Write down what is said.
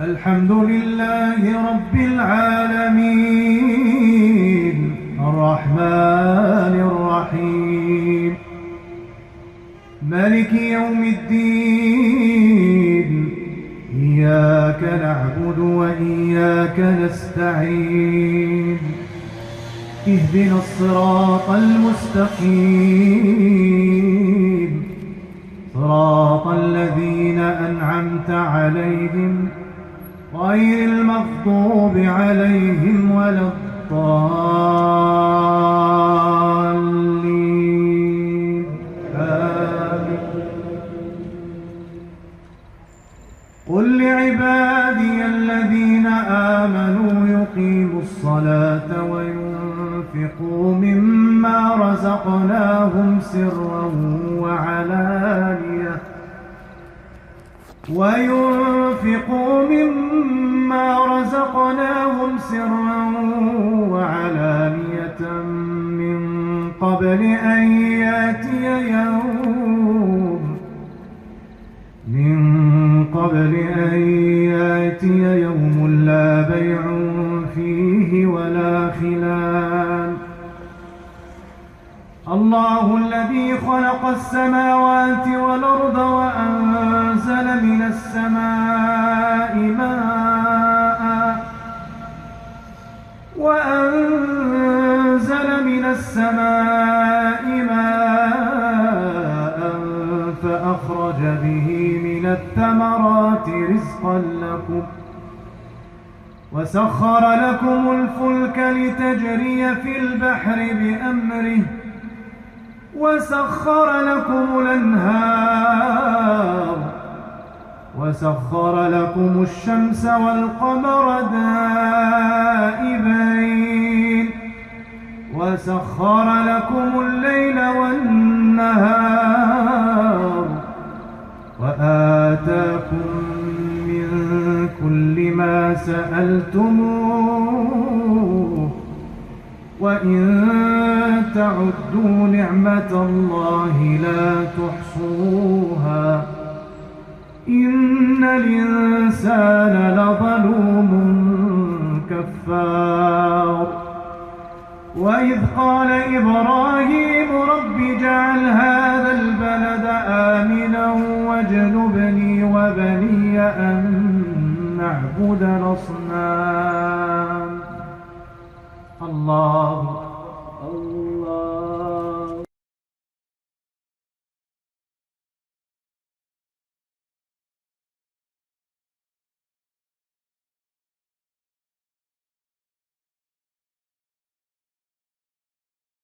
الحمد لله رب العالمين. الرحمن الرحيم. مالك يوم الدين. إياك نعبد وإياك نستعين. اهدنا الصراط المستقيم. صراط الذين أنعمت عليهم غير المغضوب عليهم ولا الضالين. آمين. قل لعبادي الذين آمنوا يقيموا الصلاة وينفقوا مما رزقناهم سرا وعلانية. وينفقوا مما رزقناهم سرا وعلانية من قبل أن يأتي يوم من قبل أن يأتي يوم لا بيع فيه ولا خلال. الله الذي خلق السماوات والأرض وأنزل من السماء ماء السماء ماء فأخرج به من الثمرات رزقا لكم وسخر لكم الفلك لتجري في البحر بأمره وسخر لكم الأنهار وسخر لكم الشمس والقمر دائبين وسخر لكم الليل والنهار وآتاكم من كل ما سألتموه وإن تعدوا نعمة الله لا تحصوها إن الإنسان لظلوم وإذ قال إبراهيم رب اجعل هذا البلد آمنا واجنبني وبني أن نعبد الأصنام. الله